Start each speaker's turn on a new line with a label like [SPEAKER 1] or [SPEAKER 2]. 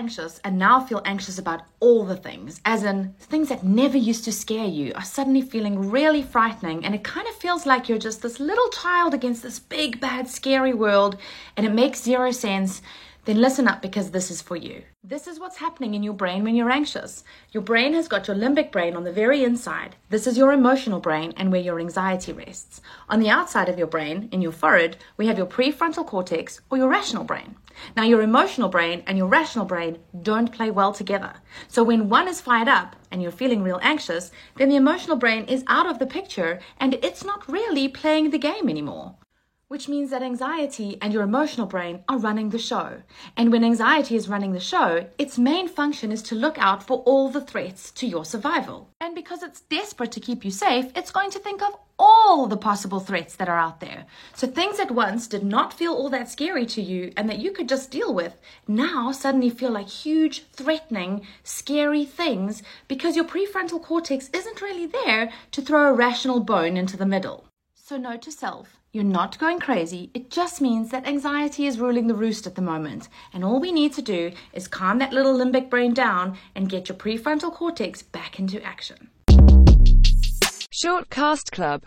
[SPEAKER 1] anxious and now feel anxious about all the things, as in things that never used to scare you are suddenly feeling really frightening, and it kind of feels like you're just this little child against this big, bad, scary world, and it makes zero sense, then listen up because this is for you. This is what's happening in your brain when you're anxious. Your brain has got your limbic brain on the very inside. This is your emotional brain and where your anxiety rests. On the outside of your brain, in your forehead, we have your prefrontal cortex or your rational brain. Now, your emotional brain and your rational brain don't play well together. So, when one is fired up and you're feeling real anxious, then the emotional brain is out of the picture and it's not really playing the game anymore which means that anxiety and your emotional brain are running the show. And when anxiety is running the show, its main function is to look out for all the threats to your survival. And because it's desperate to keep you safe, it's going to think of all the possible threats that are out there. So things that once did not feel all that scary to you and that you could just deal with now suddenly feel like huge, threatening, scary things because your prefrontal cortex isn't really there to throw a rational bone into the middle. So note to self you're not going crazy. It just means that anxiety is ruling the roost at the moment. And all we need to do is calm that little limbic brain down and get your prefrontal cortex back into action.
[SPEAKER 2] Shortcast Club